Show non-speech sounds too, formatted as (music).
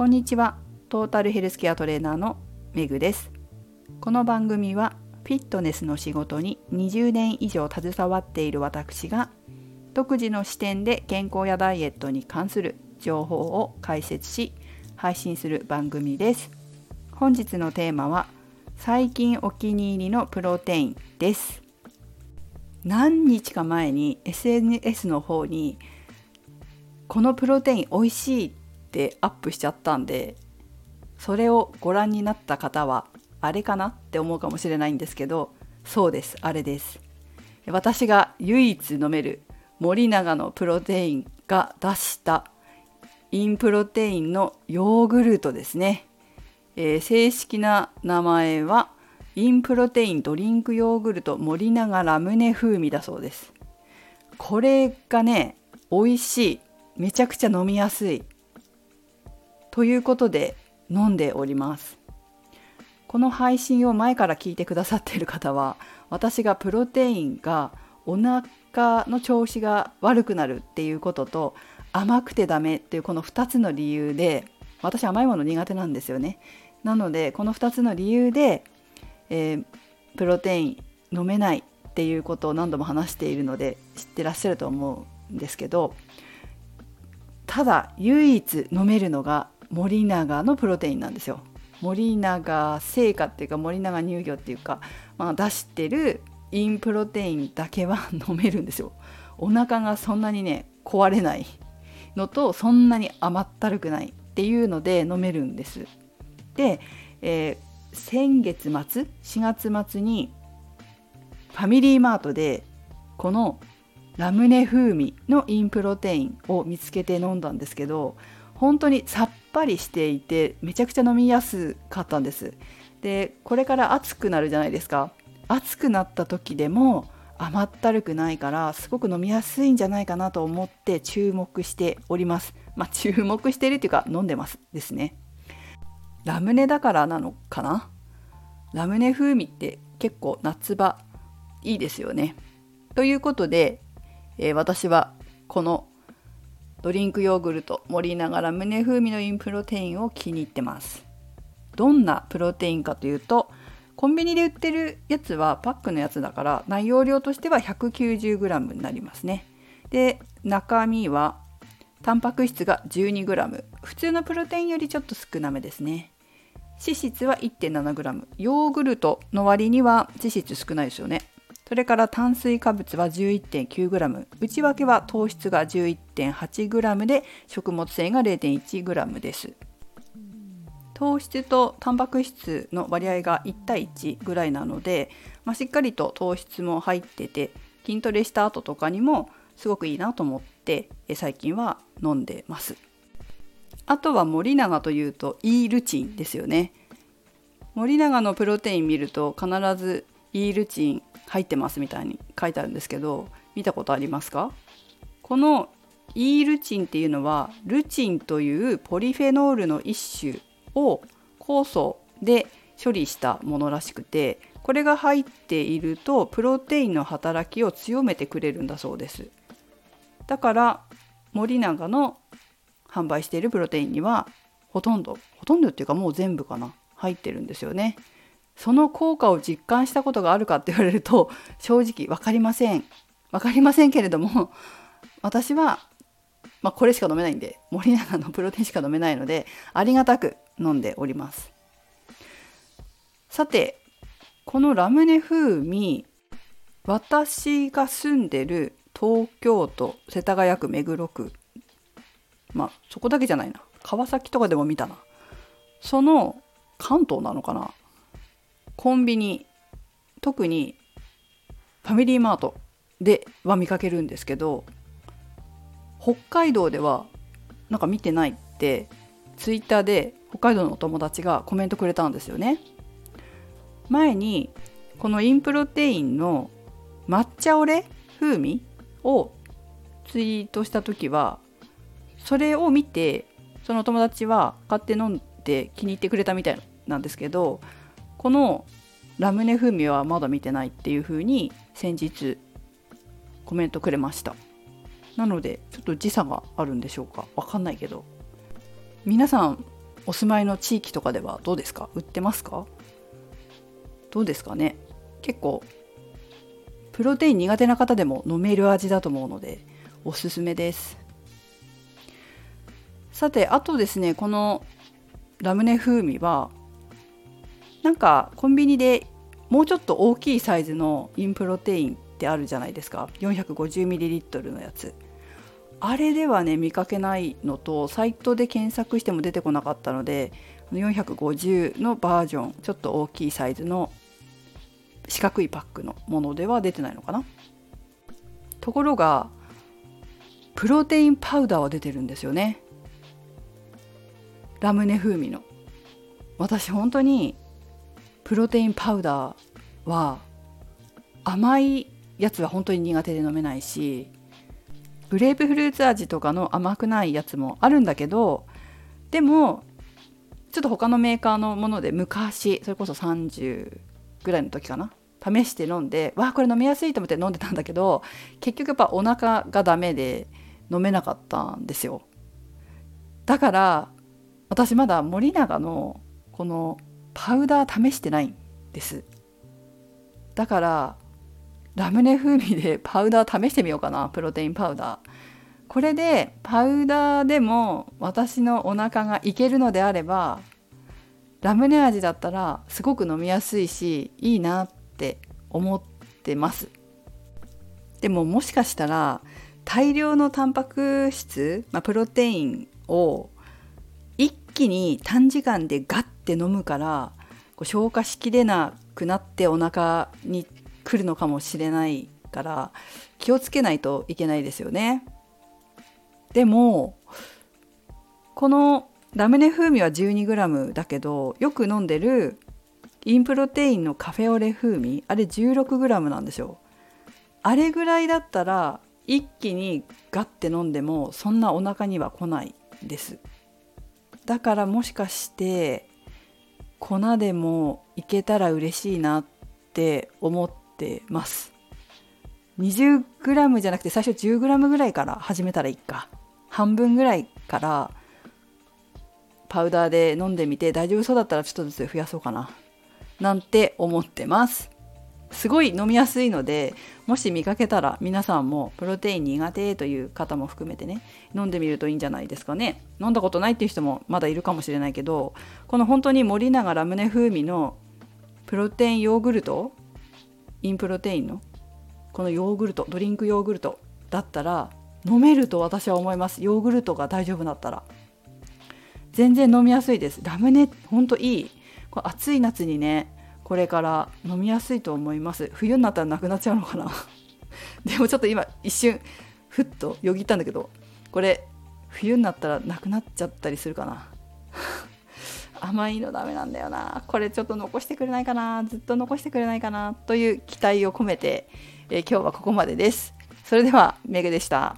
こんにちは。トータルヘルスケアトレーナーのめぐです。この番組はフィットネスの仕事に20年以上携わっている私が独自の視点で健康やダイエットに関する情報を解説し配信する番組です。本日のテーマは最近お気に入りのプロテインです。何日か前に SNS の方にこのプロテイン美味しいってアップしちゃったんでそれをご覧になった方はあれかなって思うかもしれないんですけどそうですあれです。私が唯一飲める森永のプロテインが出したインプロテインのヨーグルトですね、えー、正式な名前はインプロテインドリンクヨーグルト森永ラムネ風味だそうです。これがね美味しい。めちゃくちゃ飲みやすい。ということで飲んでおります。この配信を前から聞いてくださっている方は私がプロテインがお腹の調子が悪くなるっていうことと甘くてダメっていうこの2つの理由で私甘いもの苦手なんですよね。なのでこの2つの理由でえー、プロテイン飲めないっていうことを何度も話しているので知ってらっしゃると思うんですけどただ唯一飲めるのが森永のプロテインなんですよ。森永製菓っていうか森永乳業っていうか、まあ、出してるインプロテインだけは飲めるんですよ。お腹がそんなにね壊れないのとそんなに甘ったるくないっていうので飲めるんです。で、えー先月末4月末にファミリーマートでこのラムネ風味のインプロテインを見つけて飲んだんですけど本当にさっぱりしていてめちゃくちゃ飲みやすかったんです。でこれから暑くなるじゃないですか。暑くなった時でも甘ったるくないからすごく飲みやすいんじゃないかなと思って注目しております。まあ注目してるっていうか飲んでますですね。ラムネだからなのかな？ラムネ風味って結構夏場いいですよね。ということで、えー、私はこのドリンクヨーグルト森永ラムネ風味のインプロテインを気に入ってます。どんなプロテインかというとコンビニで売ってるやつはパックのやつだから内容量としては 190g になりますね。で中身はタンパク質が 12g 普通のプロテインよりちょっと少なめですね脂質は 1.7g ヨーグルトの割には脂質少ないですよねそれから炭水化物は 11.9g 内訳は糖質が 11.8g で食物繊維が 0.1g です糖質とタンパク質の割合が1対1ぐらいなので、まあ、しっかりと糖質も入ってて筋トレした後とかにもすごくいいなと思って最近は飲んでます。あとは森永というとイールチンですよね。森永のプロテイン見ると必ずイールチン入ってますみたいに書いてあるんですけど見たことありますか？このイールチンっていうのはルチンというポリフェノールの一種を酵素で処理したものらしくてこれが入っているとプロテインの働きを強めてくれるんだそうです。だから森永の販売しているプロテインにはほとんどほとんどっていうかもう全部かな入ってるんですよね。その効果を実感したことがあるかって言われると (laughs) 正直分かりません。分かりませんけれども (laughs) 私は、まあ、これしか飲めないんで森永のプロテインしか飲めないのでありがたく飲んでおります。さてこのラムネ風味私が住んでる東京都世田谷区目黒区まあそこだけじゃないな。川崎とかでも見たな。その関東なのかな。コンビニ特にファミリーマートでは見かけるんですけど北海道ではなんか見てないってツイッターで北海道のお友達がコメントくれたんですよね。前にこのインプロテインの抹茶オレ風味をツイートした時はそれを見てその友達は買って飲んで気に入ってくれたみたいなんですけどこのラムネ風味はまだ見てないっていう風に先日コメントくれました。なのでちょっと時差があるんでしょうか。わかんないけど。皆さんお住まいの地域とかではどうですか？売ってますか？どうですかね？結構プロテイン苦手な方でも飲める味だと思うのでおすすめです。さてあとですねこのラムネ風味はなんかコンビニでもうちょっと大きいサイズのインプロテインってあるじゃないですか。450ml のやつ。あれではね見かけないのとサイトで検索しても出てこなかったので450のバージョンちょっと大きいサイズの四角いパックのものでは出てないのかな。ところがプロテインパウダーは出てるんですよね。ラムネ風味の。私本当にプロテインパウダーは甘いやつは本当に苦手で飲めないしグレープフルーツ味とかの甘くないやつもあるんだけどでもちょっと他のメーカーのもので昔それこそ30ぐらいの時かな試して飲んでわあこれ飲みやすいと思って飲んでたんだけど結局やっぱお腹がダメで飲めなかったんですよ。だから私まだ森永のこのパウダー試してないんです。だからラムネ風味で (laughs) パウダー試してみようかな。プロテインパウダー。これでパウダーでも私のお腹がいけるのであればラムネ味だったらすごく飲みやすいしいいなって思ってます。でももしかしたら大量のタンパク質、まあ、プロテインを一気に短時間でガッって飲むからこう消化しきれなくなってお腹に来るのかもしれないから気をつけないといけないですよね。でもこのラムネ風味は 12g だけどよく飲んでるインプロテインのカフェオレ風味あれ 16g なんですよ。あれぐらいだったら一気にガッて飲んでもそんなお腹には来ないです。だからもしかして粉でもいけたら嬉しいなって思ってます。20g じゃなくて最初 10g ぐらいから始めたらいいか。半分ぐらいからパウダーで飲んでみて大丈夫そうだったらちょっとずつ増やそうかな。なんて思ってます。すごい飲みやすいのでもし見かけたら皆さんもプロテイン苦手という方も含めてね飲んでみるといいんじゃないですかね。飲んだことないっていう人もまだいるかもしれないけどこの本当に森永ラムネ風味のプロテインヨーグルトインプロテインのこのヨーグルトドリンクヨーグルトだったら飲めると私は思います。ヨーグルトが大丈夫だったら。全然飲みやすいです。ラムネほんといい。これ暑い夏にねこれから飲みやすいと思います。冬になったらなくなっちゃうのかな？(laughs) でもちょっと今一瞬ふっとよぎったんだけどこれ冬になったらなくなっちゃったりするかな？(laughs) 甘いのダメなんだよな。これちょっと残してくれないかな？ずっと残してくれないかな？という期待を込めて、えー、今日はここまでです。それではメグでした。